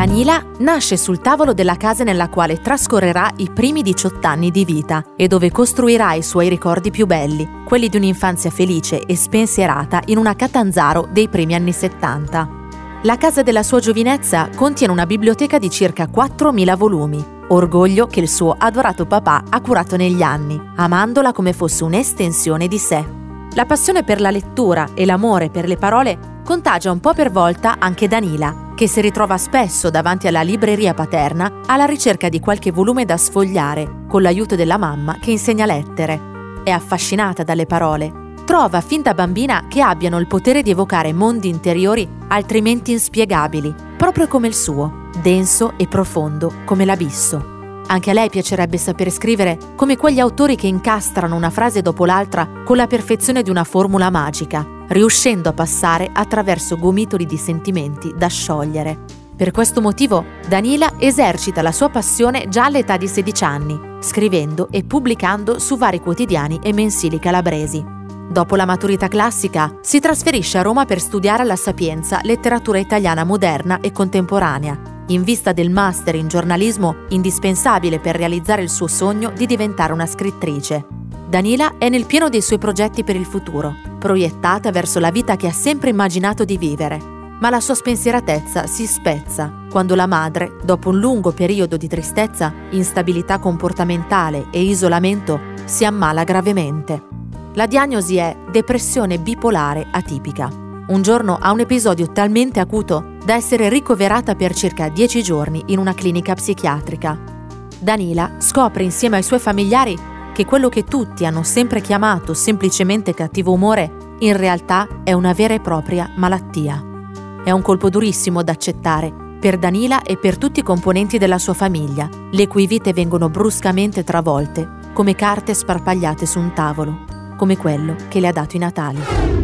Danila nasce sul tavolo della casa nella quale trascorrerà i primi 18 anni di vita e dove costruirà i suoi ricordi più belli, quelli di un'infanzia felice e spensierata in una Catanzaro dei primi anni 70. La casa della sua giovinezza contiene una biblioteca di circa 4.000 volumi, orgoglio che il suo adorato papà ha curato negli anni, amandola come fosse un'estensione di sé. La passione per la lettura e l'amore per le parole contagia un po' per volta anche Danila, che si ritrova spesso davanti alla libreria paterna alla ricerca di qualche volume da sfogliare, con l'aiuto della mamma che insegna lettere. È affascinata dalle parole. Trova fin da bambina che abbiano il potere di evocare mondi interiori altrimenti inspiegabili, proprio come il suo, denso e profondo come l'abisso. Anche a lei piacerebbe sapere scrivere come quegli autori che incastrano una frase dopo l'altra con la perfezione di una formula magica, riuscendo a passare attraverso gomitoli di sentimenti da sciogliere. Per questo motivo Danila esercita la sua passione già all'età di 16 anni, scrivendo e pubblicando su vari quotidiani e mensili calabresi. Dopo la maturità classica si trasferisce a Roma per studiare alla Sapienza letteratura italiana moderna e contemporanea, in vista del master in giornalismo indispensabile per realizzare il suo sogno di diventare una scrittrice. Danila è nel pieno dei suoi progetti per il futuro, proiettata verso la vita che ha sempre immaginato di vivere. Ma la sua spensieratezza si spezza quando la madre, dopo un lungo periodo di tristezza, instabilità comportamentale e isolamento, si ammala gravemente. La diagnosi è depressione bipolare atipica. Un giorno ha un episodio talmente acuto da essere ricoverata per circa 10 giorni in una clinica psichiatrica. Danila scopre insieme ai suoi familiari che quello che tutti hanno sempre chiamato semplicemente cattivo umore in realtà è una vera e propria malattia. È un colpo durissimo da accettare per Danila e per tutti i componenti della sua famiglia, le cui vite vengono bruscamente travolte come carte sparpagliate su un tavolo, come quello che le ha dato i Natali.